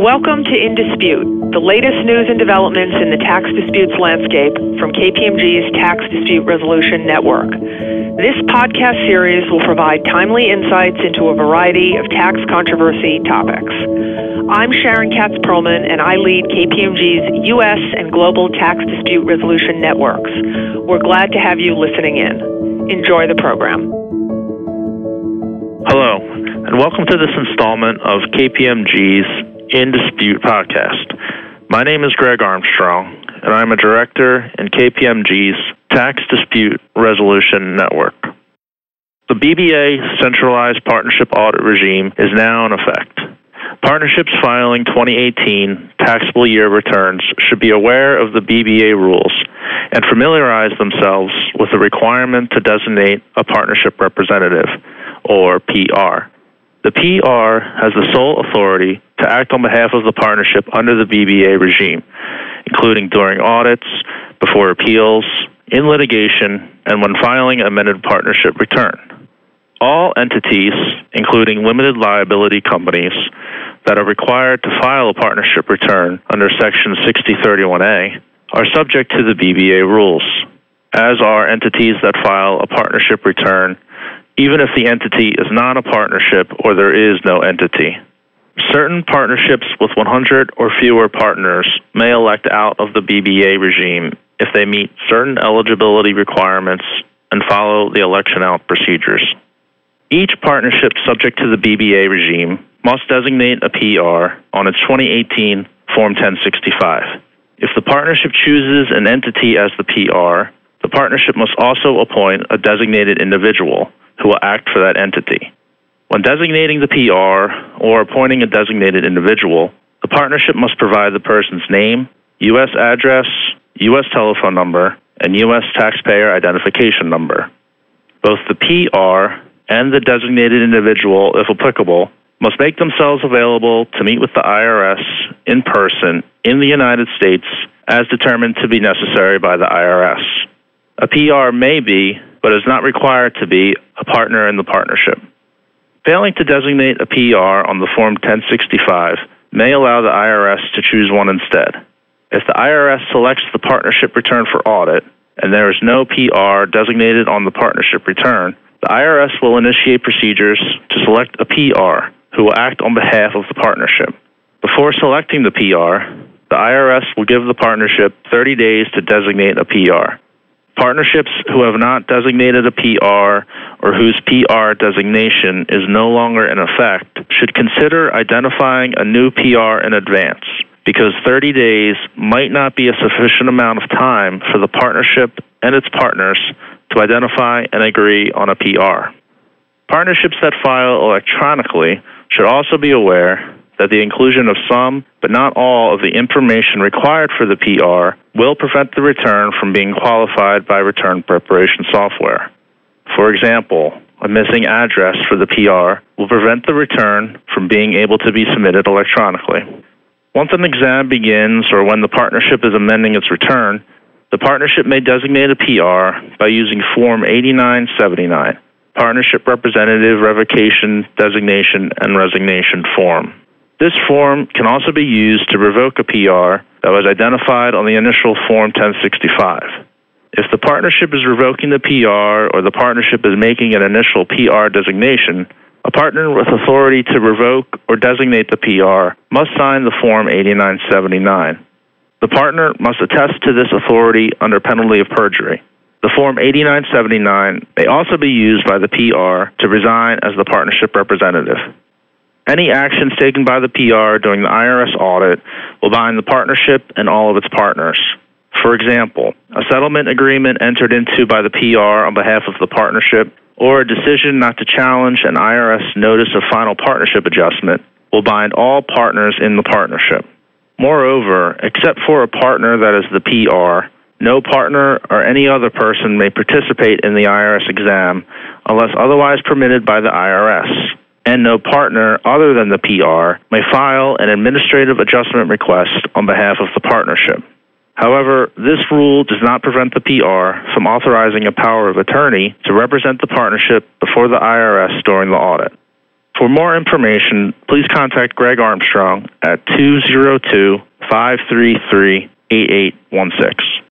Welcome to In Dispute, the latest news and developments in the tax disputes landscape from KPMG's Tax Dispute Resolution Network. This podcast series will provide timely insights into a variety of tax controversy topics. I'm Sharon Katz Perlman, and I lead KPMG's U.S. and Global Tax Dispute Resolution Networks. We're glad to have you listening in. Enjoy the program. Hello, and welcome to this installment of KPMG's in Dispute podcast. My name is Greg Armstrong, and I'm a director in KPMG's Tax Dispute Resolution Network. The BBA centralized partnership audit regime is now in effect. Partnerships filing 2018 taxable year returns should be aware of the BBA rules and familiarize themselves with the requirement to designate a partnership representative, or PR. The PR has the sole authority to act on behalf of the partnership under the BBA regime, including during audits, before appeals, in litigation, and when filing amended partnership return. All entities, including limited liability companies, that are required to file a partnership return under Section 6031A are subject to the BBA rules, as are entities that file a partnership return even if the entity is not a partnership or there is no entity. Certain partnerships with 100 or fewer partners may elect out of the BBA regime if they meet certain eligibility requirements and follow the election out procedures. Each partnership subject to the BBA regime must designate a PR on its 2018 Form 1065. If the partnership chooses an entity as the PR, the partnership must also appoint a designated individual who will act for that entity. When designating the PR or appointing a designated individual, the partnership must provide the person's name, U.S. address, U.S. telephone number, and U.S. taxpayer identification number. Both the PR and the designated individual, if applicable, must make themselves available to meet with the IRS in person in the United States as determined to be necessary by the IRS. A PR may be, but is not required to be, a partner in the partnership. Failing to designate a PR on the Form 1065 may allow the IRS to choose one instead. If the IRS selects the partnership return for audit and there is no PR designated on the partnership return, the IRS will initiate procedures to select a PR who will act on behalf of the partnership. Before selecting the PR, the IRS will give the partnership 30 days to designate a PR. Partnerships who have not designated a PR or whose PR designation is no longer in effect should consider identifying a new PR in advance because 30 days might not be a sufficient amount of time for the partnership and its partners to identify and agree on a PR. Partnerships that file electronically should also be aware that the inclusion of some, but not all, of the information required for the PR will prevent the return from being qualified by return preparation software. For example, a missing address for the PR will prevent the return from being able to be submitted electronically. Once an exam begins or when the partnership is amending its return, the partnership may designate a PR by using Form 8979, Partnership Representative Revocation Designation and Resignation Form. This form can also be used to revoke a PR that was identified on the initial Form 1065. If the partnership is revoking the PR or the partnership is making an initial PR designation, a partner with authority to revoke or designate the PR must sign the Form 8979. The partner must attest to this authority under penalty of perjury. The Form 8979 may also be used by the PR to resign as the partnership representative. Any actions taken by the PR during the IRS audit will bind the partnership and all of its partners. For example, a settlement agreement entered into by the PR on behalf of the partnership or a decision not to challenge an IRS notice of final partnership adjustment will bind all partners in the partnership. Moreover, except for a partner that is the PR, no partner or any other person may participate in the IRS exam unless otherwise permitted by the IRS and no partner other than the PR may file an administrative adjustment request on behalf of the partnership. However, this rule does not prevent the PR from authorizing a power of attorney to represent the partnership before the IRS during the audit. For more information, please contact Greg Armstrong at 202 533 8816.